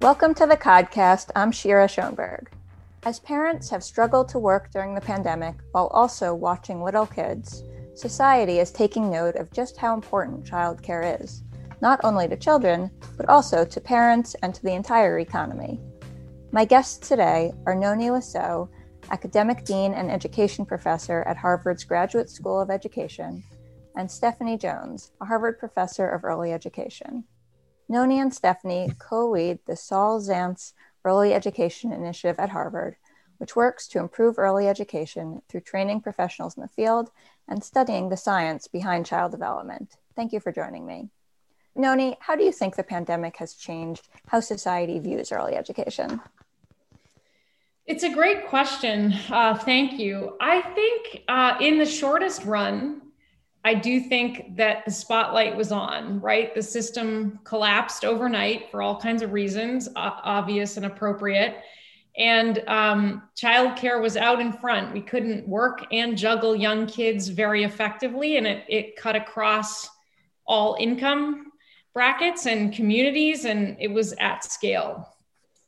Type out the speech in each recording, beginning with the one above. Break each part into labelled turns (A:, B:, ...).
A: Welcome to the podcast. I'm Shira Schoenberg. As parents have struggled to work during the pandemic while also watching little kids, society is taking note of just how important childcare is, not only to children, but also to parents and to the entire economy. My guests today are Nonie Lesaux, Academic Dean and Education Professor at Harvard's Graduate School of Education, and Stephanie Jones, a Harvard Professor of Early Education. Nonie and Stephanie co lead the Saul Zaentz Early Education Initiative at Harvard, which works to improve early education through training professionals in the field and studying the science behind child development. Thank you for joining me. Nonie, how do you think the pandemic has changed how society views early education?
B: It's a great question. Uh, thank you. I think uh, in the shortest run, I do think that the spotlight was on, right? The system collapsed overnight for all kinds of reasons, obvious and appropriate. And um, childcare was out in front. We couldn't work and juggle young kids very effectively, and it, it cut across all income brackets and communities, and it was at scale.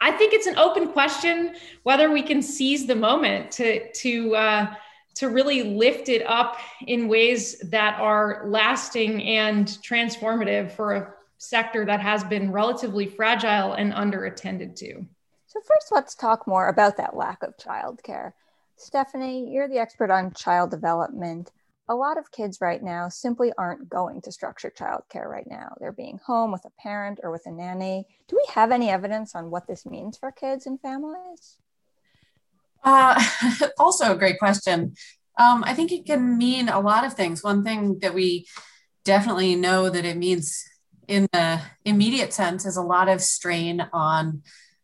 B: I think it's an open question whether we can seize the moment to, to, uh, to really lift it up in ways that are lasting and transformative for a sector that has been relatively fragile and underattended to.
A: So, first, let's talk more about that lack of childcare. Stephanie, you're the expert on child development. A lot of kids right now simply aren't going to structured childcare right now. They're being home with a parent or with a nanny. Do we have any evidence on what this means for kids and families?
C: Uh, also, a great question. Um, I think it can mean a lot of things. One thing that we definitely know that it means in the immediate sense is a lot of strain on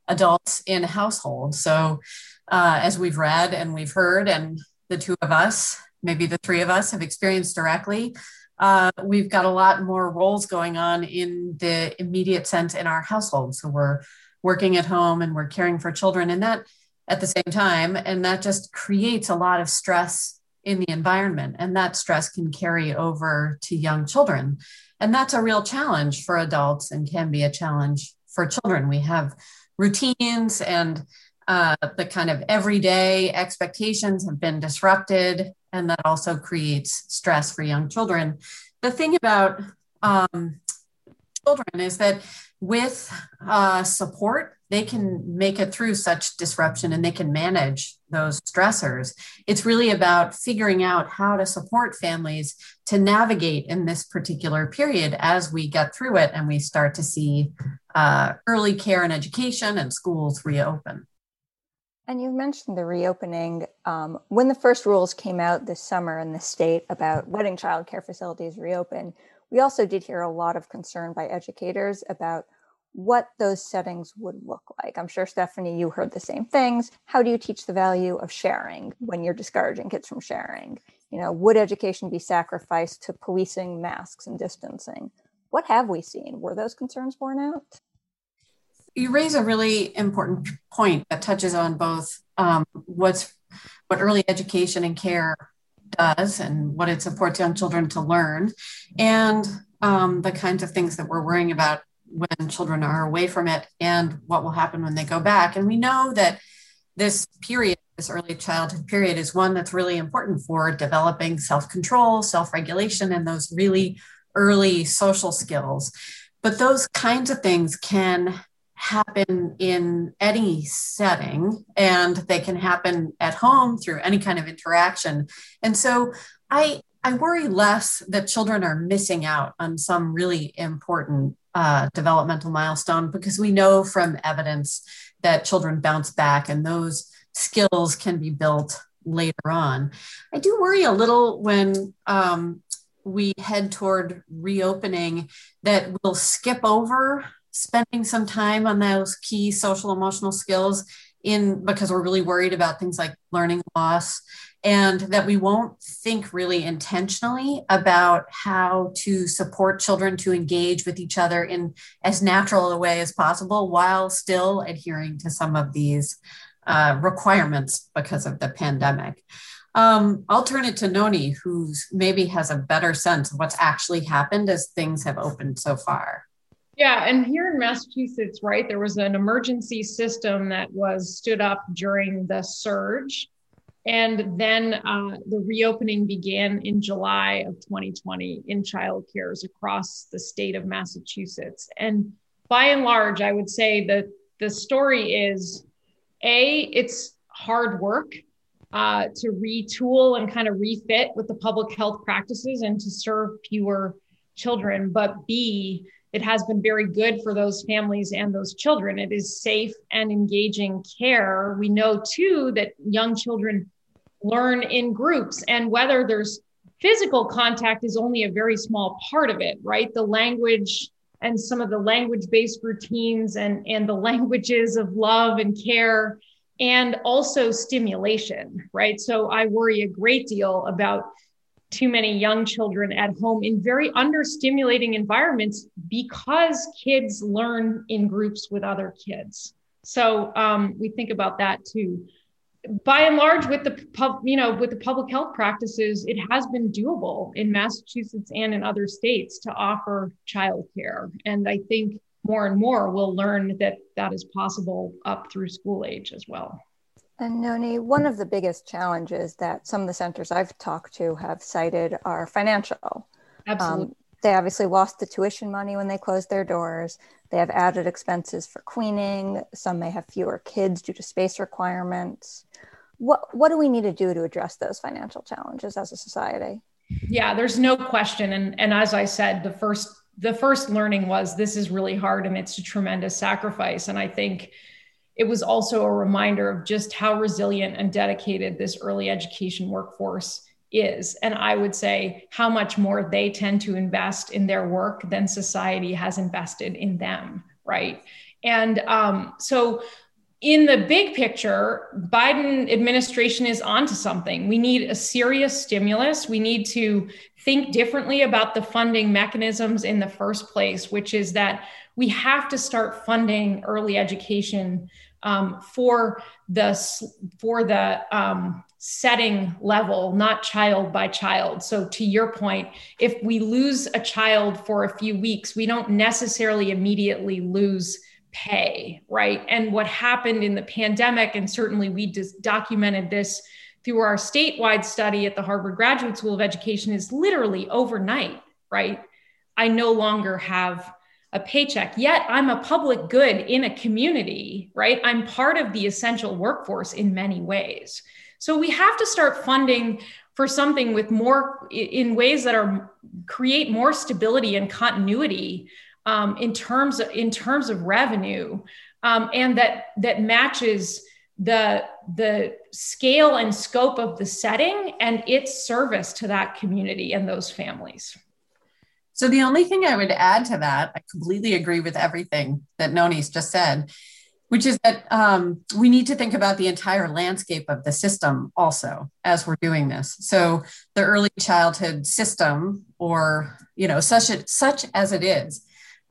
C: adults in households. So, uh, as we've read and we've heard, and the two of us, maybe the three of us, have experienced directly, uh, we've got a lot more roles going on in the immediate sense in our household. So, we're working at home and we're caring for children, and that at the same time, and that just creates a lot of stress in the environment, and that stress can carry over to young children. And that's a real challenge for adults and can be a challenge for children. We have routines and uh, the kind of everyday expectations have been disrupted, and that also creates stress for young children. The thing about um, children is that with uh, support, they can make it through such disruption and they can manage those stressors. It's really about figuring out how to support families to navigate in this particular period as we get through it and we start to see uh, early care and education and schools reopen.
A: And you mentioned the reopening. Um, when the first rules came out this summer in the state about letting childcare facilities reopen, we also did hear a lot of concern by educators about what those settings would look like. I'm sure, Stephanie, you heard the same things. How do you teach the value of sharing when you're discouraging kids from sharing? You know, would education be sacrificed to policing masks and distancing? What have we seen? Were those concerns borne out?
C: You raise a really important point that touches on both um, what's what early education and care does and what it supports young children to learn, and um, the kinds of things that we're worrying about when children are away from it and what will happen when they go back. And we know that this period, this early childhood period, is one that's really important for developing self control, self regulation, and those really early social skills. But those kinds of things can happen in any setting and they can happen at home through any kind of interaction. And so I I worry less that children are missing out on some really important uh, developmental milestone because we know from evidence that children bounce back and those skills can be built later on. I do worry a little when um, we head toward reopening that we'll skip over spending some time on those key social emotional skills in because we're really worried about things like learning loss and that we won't think really intentionally about how to support children to engage with each other in as natural a way as possible while still adhering to some of these uh, requirements because of the pandemic. Um, I'll turn it to Nonie, who maybe has a better sense of what's actually happened as things have opened so far.
B: Yeah, and here in Massachusetts, right, there was an emergency system that was stood up during the surge. And then uh, the reopening began in July of 2020 in child cares across the state of Massachusetts. And by and large, I would say that the story is A, it's hard work uh, to retool and kind of refit with the public health practices and to serve fewer children. But B, it has been very good for those families and those children. It is safe and engaging care. We know too that young children learn in groups, and whether there's physical contact is only a very small part of it, right? The language and some of the language based routines and, and the languages of love and care, and also stimulation, right? So I worry a great deal about too many young children at home in very understimulating environments because kids learn in groups with other kids. So um, we think about that too. By and large, with the pub, you know, with the public health practices, it has been doable in Massachusetts and in other states to offer childcare, and I think more and more will learn that that is possible up through school age as well.
A: And Nonie, one of the biggest challenges that some of the centers I've talked to have cited are financial.
B: Absolutely. Um,
A: they obviously lost the tuition money when they closed their doors. They have added expenses for cleaning. Some may have fewer kids due to space requirements. What what do we need to do to address those financial challenges as a society?
B: Yeah, there's no question. And and as I said, the first the first learning was this is really hard and it's a tremendous sacrifice. And I think it was also a reminder of just how resilient and dedicated this early education workforce is. And I would say how much more they tend to invest in their work than society has invested in them, right? And um, so in the big picture, Biden administration is onto something. We need a serious stimulus. We need to think differently about the funding mechanisms in the first place, which is that we have to start funding early education um, for the for the um, setting level, not child by child. So to your point, if we lose a child for a few weeks, we don't necessarily immediately lose pay, right? And what happened in the pandemic, and certainly we documented this through our statewide study at the Harvard Graduate School of Education, is literally overnight, right? I no longer have a paycheck. Yet I'm a public good in a community, right? I'm part of the essential workforce in many ways. So we have to start funding for something with more in ways that are create more stability and continuity um, in terms of, in terms of revenue, um, and that that matches the the scale and scope of the setting and its service to that community and those families.
C: So the only thing I would add to that, I completely agree with everything that Nonie's just said, which is that um, we need to think about the entire landscape of the system also as we're doing this. So the early childhood system, or you know, such such as it is,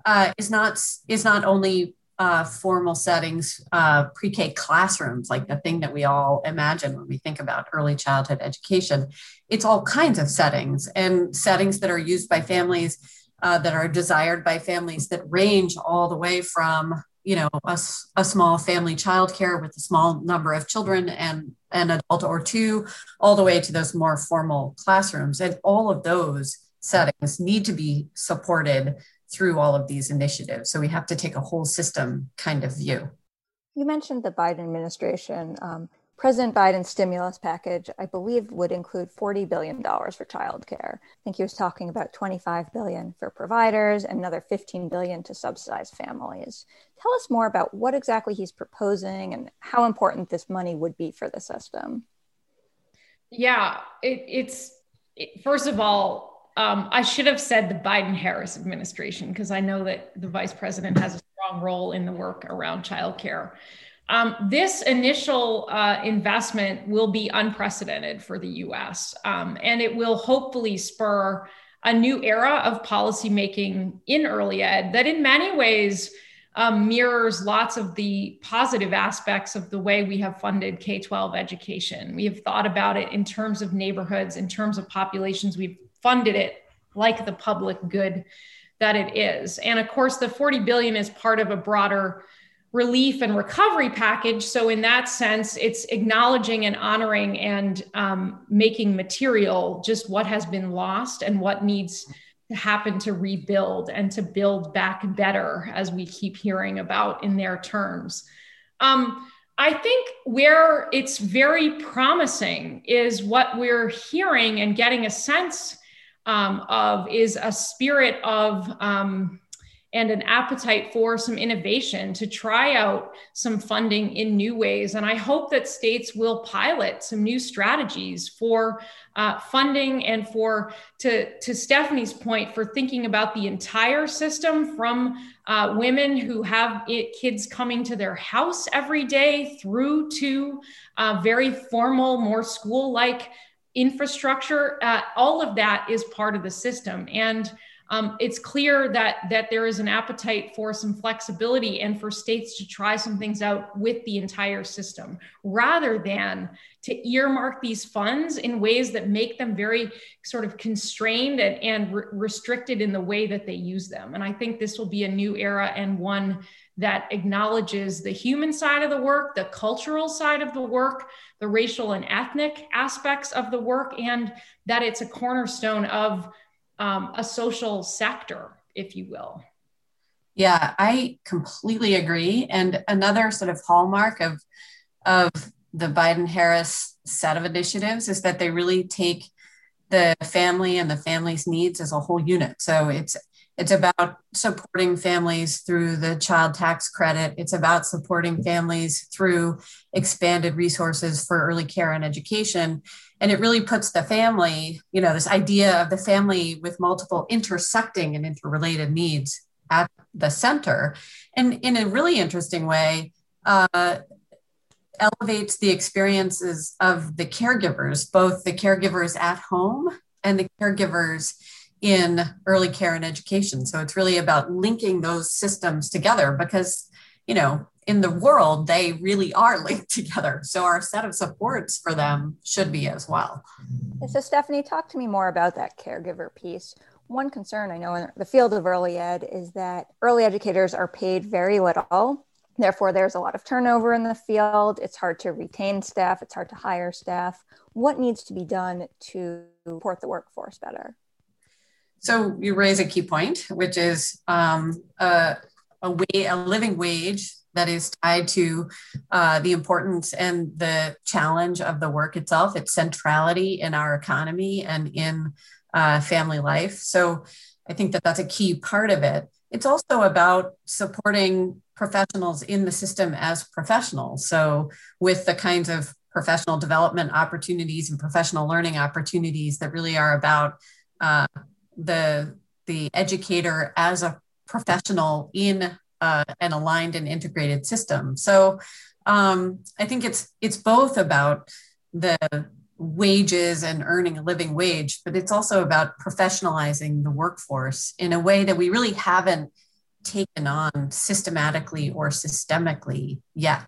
C: uh, is not is not only uh, formal settings, uh, pre K classrooms, like the thing that we all imagine when we think about early childhood education. It's all kinds of settings and settings that are used by families uh, that are desired by families that range all the way from you know a, a small family childcare with a small number of children and an adult or two all the way to those more formal classrooms and all of those settings need to be supported through all of these initiatives. So we have to take a whole system kind of view.
A: You mentioned the Biden administration. Um, President Biden's stimulus package, I believe, would include $40 billion for childcare. I think he was talking about 25 billion for providers and another 15 billion to subsidize families. Tell us more about what exactly he's proposing and how important this money would be for the system.
B: Yeah, it, it's it, first of all, um, I should have said the Biden Harris administration because I know that the vice president has a strong role in the work around childcare. Um, this initial uh, investment will be unprecedented for the US, um, and it will hopefully spur a new era of policymaking in early ed that, in many ways, um, mirrors lots of the positive aspects of the way we have funded K 12 education. We have thought about it in terms of neighborhoods, in terms of populations. We've funded it like the public good that it is. And of course, the 40 billion is part of a broader relief and recovery package. So, in that sense, it's acknowledging and honoring and um, making material just what has been lost and what needs to happen to rebuild and to build back better, as we keep hearing about in their terms. Um, I think where it's very promising is what we're hearing and getting a sense um, of is a spirit of um, and an appetite for some innovation to try out some funding in new ways. And I hope that states will pilot some new strategies for uh, funding and for, to, to Stephanie's point, for thinking about the entire system from uh, women who have it, kids coming to their house every day through to uh, very formal, more school like infrastructure. Uh, all of that is part of the system. And um, it's clear that that there is an appetite for some flexibility and for states to try some things out with the entire system rather than to earmark these funds in ways that make them very sort of constrained and, and re- restricted in the way that they use them and i think this will be a new era and one that acknowledges the human side of the work the cultural side of the work the racial and ethnic aspects of the work and that it's a cornerstone of um, a social sector, if you will.
C: Yeah, I completely agree. And another sort of hallmark of of the Biden Harris set of initiatives is that they really take the family and the family's needs as a whole unit. So it's it's about supporting families through the child tax credit. It's about supporting families through expanded resources for early care and education. And it really puts the family, you know, this idea of the family with multiple intersecting and interrelated needs at the center. And in a really interesting way, uh, elevates the experiences of the caregivers, both the caregivers at home and the caregivers in early care and education. So it's really about linking those systems together because, you know, in the world, they really are linked together. So our set of supports for them should be as well.
A: So, Stephanie, talk to me more about that caregiver piece. One concern I know in the field of early ed is that early educators are paid very little. Therefore, there's a lot of turnover in the field. It's hard to retain staff, it's hard to hire staff. What needs to be done to support the workforce better?
C: So you raise a key point, which is um, a, a, way, a living wage that is tied to uh, the importance and the challenge of the work itself, its centrality in our economy and in uh, family life. So I think that that's a key part of it. It's also about supporting professionals in the system as professionals. So with the kinds of professional development opportunities and professional learning opportunities that really are about uh, the the educator as a professional in uh, an aligned and integrated system. So um, I think it's it's both about the wages and earning a living wage, but it's also about professionalizing the workforce in a way that we really haven't taken on systematically or systemically yet.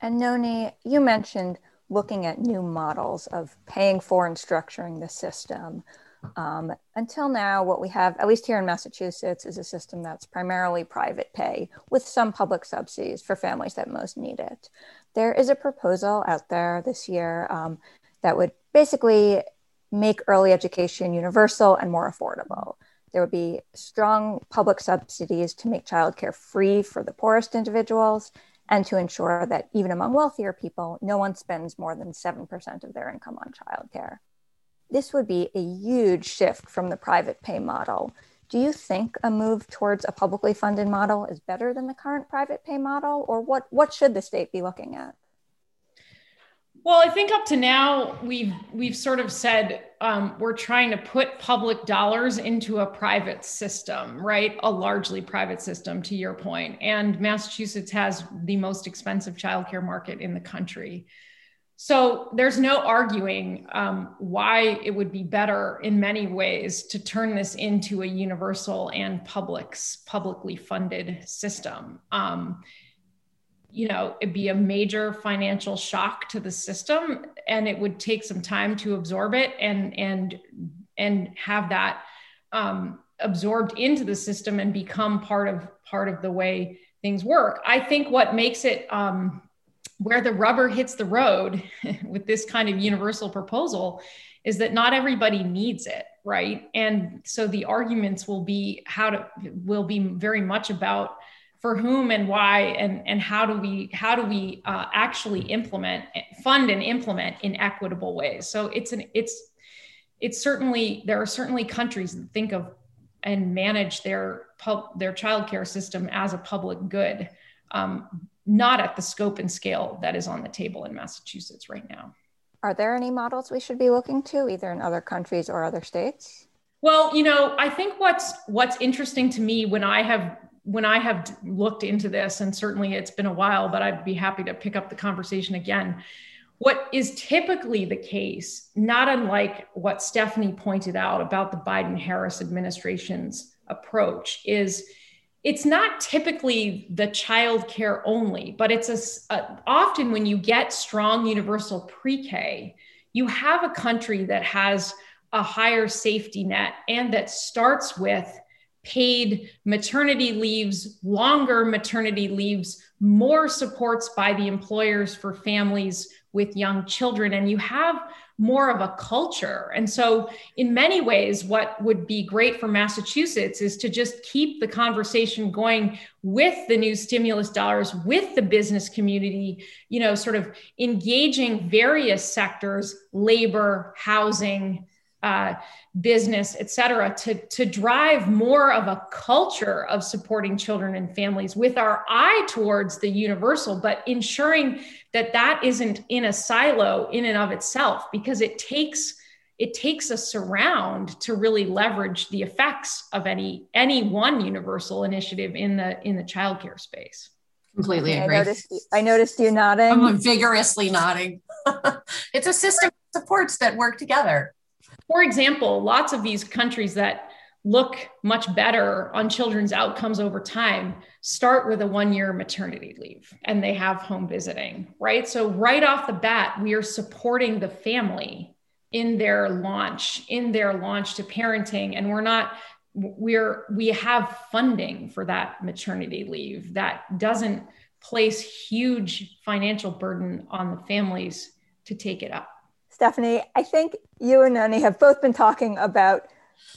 A: And Nonie, you mentioned looking at new models of paying for and structuring the system. Um, until now, what we have, at least here in Massachusetts, is a system that's primarily private pay with some public subsidies for families that most need it. There is a proposal out there this year um, that would basically make early education universal and more affordable. There would be strong public subsidies to make childcare free for the poorest individuals and to ensure that even among wealthier people, no one spends more than 7% of their income on childcare this would be a huge shift from the private pay model. Do you think a move towards a publicly funded model is better than the current private pay model, or what, what should the state be looking at?
B: Well, I think up to now we've we've sort of said um, we're trying to put public dollars into a private system, right? A largely private system, to your point. And Massachusetts has the most expensive childcare market in the country. So there's no arguing um, why it would be better in many ways to turn this into a universal and public's publicly funded system. Um, you know, it'd be a major financial shock to the system, and it would take some time to absorb it and and and have that um, absorbed into the system and become part of part of the way things work. I think what makes it um, where the rubber hits the road with this kind of universal proposal is that not everybody needs it right? And so the arguments will be how to will be very much about for whom and why and and how do we how do we uh, actually implement fund and implement in equitable ways. So it's an it's it's certainly there are certainly countries that think of and manage their pub, their childcare system as a public good. Um, not at the scope and scale that is on the table in massachusetts right now
A: are there any models we should be looking to either in other countries or other states
B: well you know i think what's what's interesting to me when i have when I have looked into this, and certainly it's been a while, but I'd be happy to pick up the conversation again. What is typically the case, not unlike what Stephanie pointed out about the Biden Harris administration's approach, is it's not typically the child care only, but it's a, a often when you get strong universal pre K, you have a country that has a higher safety net and that starts with paid maternity leaves, longer maternity leaves, more supports by the employers for families with young children. And you have more of a culture. And so, in many ways, what would be great for Massachusetts is to just keep the conversation going with the new stimulus dollars, with the business community, you know, sort of engaging various sectors labor, housing, uh, business, et cetera, to, to drive more of a culture of supporting children and families with our eye towards the universal, but ensuring that that isn't in a silo in and of itself, because it takes it takes a surround to really leverage the effects of any any one universal initiative in the in the childcare space.
C: Completely agree. I
A: noticed, I noticed you nodding.
C: I'm vigorously nodding. it's a system of supports that work together.
B: For example, lots of these countries that look much better on children's outcomes over time start with a one year maternity leave and they have home visiting, right? So, right off the bat, we are supporting the family in their launch, in their launch to parenting. And we're not, we're, we have funding for that maternity leave that doesn't place huge financial burden on the families to take it up.
A: Stephanie, I think you and Nonie have both been talking about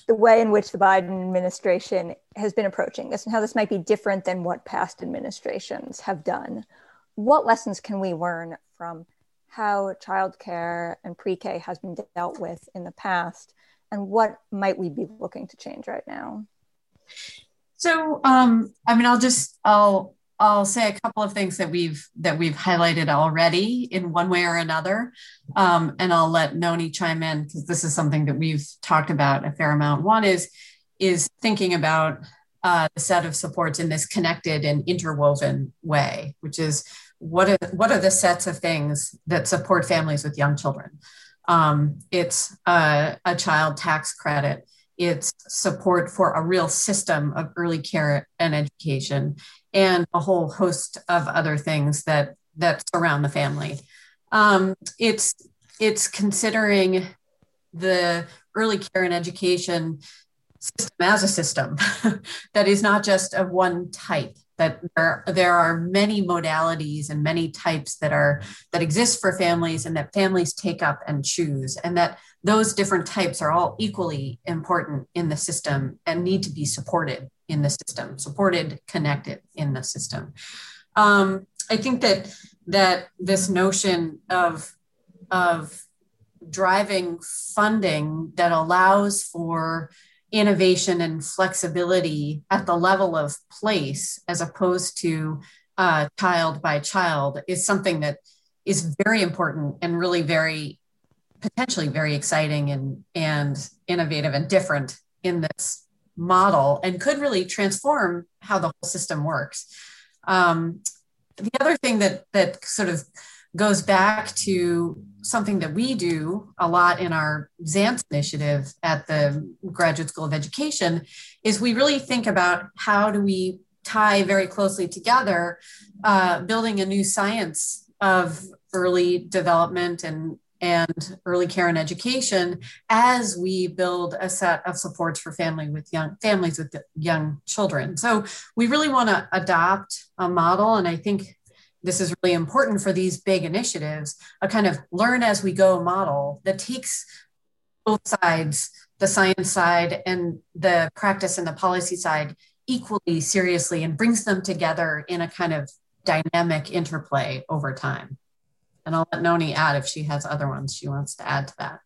A: the way in which the Biden administration has been approaching this and how this might be different than what past administrations have done. What lessons can we learn from how childcare and pre K has been dealt with in the past, and what might we be looking to change right now?
C: So, um, I mean, I'll just I'll I'll say a couple of things that we've that we've highlighted already in one way or another, um, and I'll let Nonie chime in because this is something that we've talked about a fair amount. One is is thinking about uh, the set of supports in this connected and interwoven way, which is what are what are the sets of things that support families with young children? Um, it's a, a child tax credit it's support for a real system of early care and education and a whole host of other things that that surround the family. Um, it's it's considering the early care and education system as a system that is not just of one type that there, there are many modalities and many types that are that exist for families and that families take up and choose and that those different types are all equally important in the system and need to be supported in the system, supported, connected in the system. Um, I think that that this notion of of driving funding that allows for innovation and flexibility at the level of place as opposed to uh, child by child is something that is very important and really very potentially very exciting and and innovative and different in this model and could really transform how the whole system works. Um, the other thing that that sort of goes back to something that we do a lot in our Zaentz initiative at the Graduate School of Education is we really think about how do we tie very closely together uh, building a new science of early development and and early care and education as we build a set of supports for family with young families with young children. So we really want to adopt a model, and I think this is really important for these big initiatives, a kind of learn as we go model that takes both sides, the science side and the practice and the policy side, equally seriously and brings them together in a kind of dynamic interplay over time. And I'll let Nonie add if she has other ones she wants to add to that.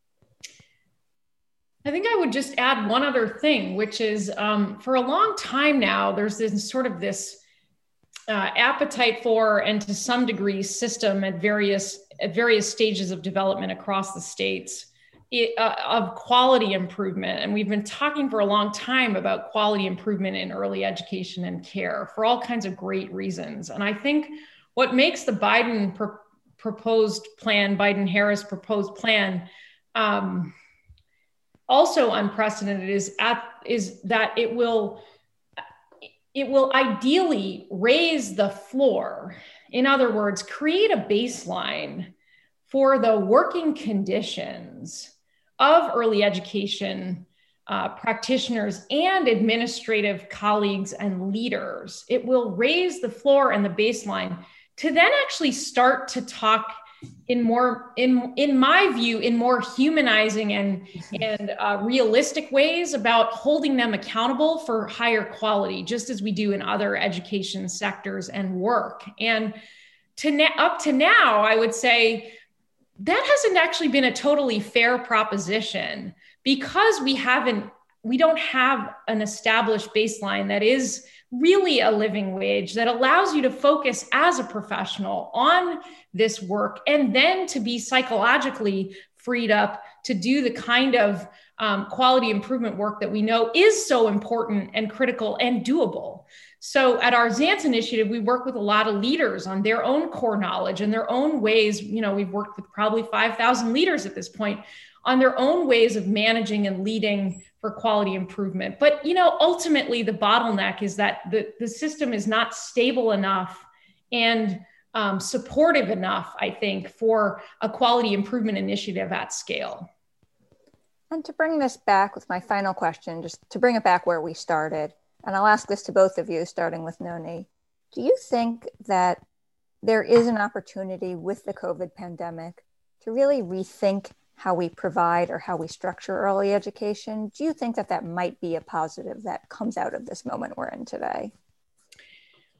B: I think I would just add one other thing, which is um, for a long time now, there's this sort of this uh, appetite for, and to some degree, system at various at various stages of development across the states it, uh, of quality improvement. And we've been talking for a long time about quality improvement in early education and care for all kinds of great reasons. And I think what makes the Biden proposed plan, Biden Harris proposed plan, um, also unprecedented is at is that it will it will ideally raise the floor. In other words, create a baseline for the working conditions of early education uh, practitioners and administrative colleagues and leaders. It will raise the floor and the baseline to then actually start to talk in more in in my view in more humanizing and and uh, realistic ways about holding them accountable for higher quality just as we do in other education sectors and work. And to na- up to now i would say that hasn't actually been a totally fair proposition because we haven't we don't have an established baseline that is really a living wage that allows you to focus as a professional on this work and then to be psychologically freed up to do the kind of um, quality improvement work that we know is so important and critical and doable. So at our Zaentz initiative, we work with a lot of leaders on their own core knowledge and their own ways. You know, we've worked with probably 5,000 leaders at this point on their own ways of managing and leading for quality improvement. But you know, ultimately the bottleneck is that the, the system is not stable enough and um, supportive enough, I think, for a quality improvement initiative at scale.
A: And to bring this back with my final question, just to bring it back where we started, and I'll ask this to both of you, starting with Nonie. Do you think that there is an opportunity with the COVID pandemic to really rethink how we provide or how we structure early education. Do you think that that might be a positive that comes out of this moment we're in today?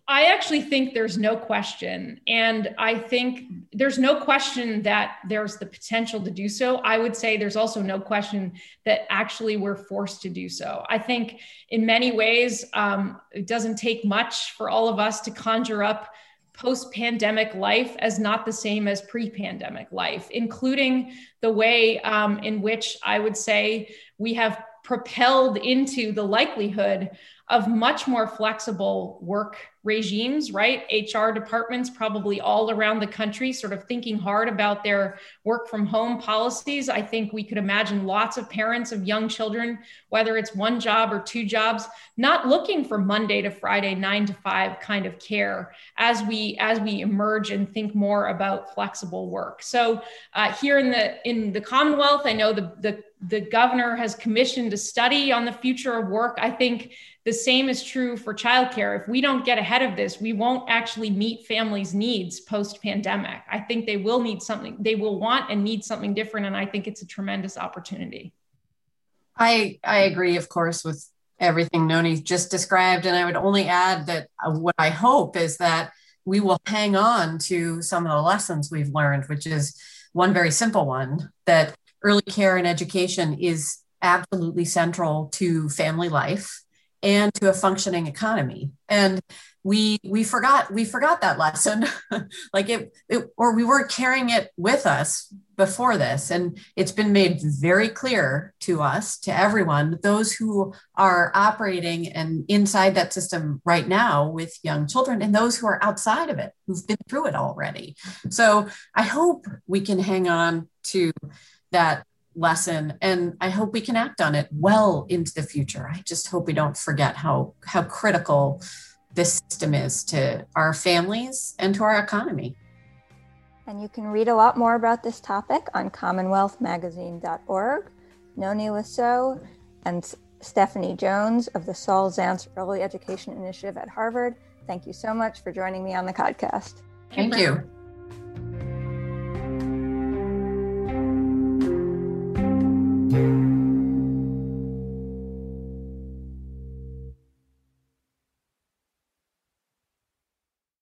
B: I actually think there's no question. And I think there's no question that there's the potential to do so. I would say there's also no question that actually we're forced to do so. I think in many ways, um, it doesn't take much for all of us to conjure up post pandemic life as not the same as pre pandemic life, including the way um, in which I would say we have propelled into the likelihood of much more flexible work regimes, right? HR departments probably all around the country sort of thinking hard about their work from home policies. I think we could imagine lots of parents of young children, whether it's one job or two jobs, not looking for Monday to Friday 9 to 5 kind of care as we as we emerge and think more about flexible work. So uh, here in the in the Commonwealth, I know the the the governor has commissioned a study on the future of work. I think the same is true for childcare. If we don't get ahead of this, we won't actually meet families' needs post pandemic. I think they will need something, they will want and need something different. And I think it's a tremendous opportunity.
C: I, I agree, of course, with everything Nonie just described. And I would only add that uh, what I hope is that we will hang on to some of the lessons we've learned, which is one very simple one that early care and education is absolutely central to family life and to a functioning economy. And we we forgot we forgot that lesson. Like it, it, or we weren't carrying it with us before this. And it's been made very clear to us to everyone those who are operating and inside that system right now with young children and those who are outside of it who've been through it already. So i hope we can hang on to that lesson and i hope we can act on it well into the future i just hope we don't forget how how critical this system is to our families and to our economy
A: And you can read a lot more about this topic on commonwealthmagazine.org. Nonie Lesaux and Stephanie Jones of the Saul Zaentz Early Education Initiative at Harvard. Thank you so much for joining me on the podcast. Thank you.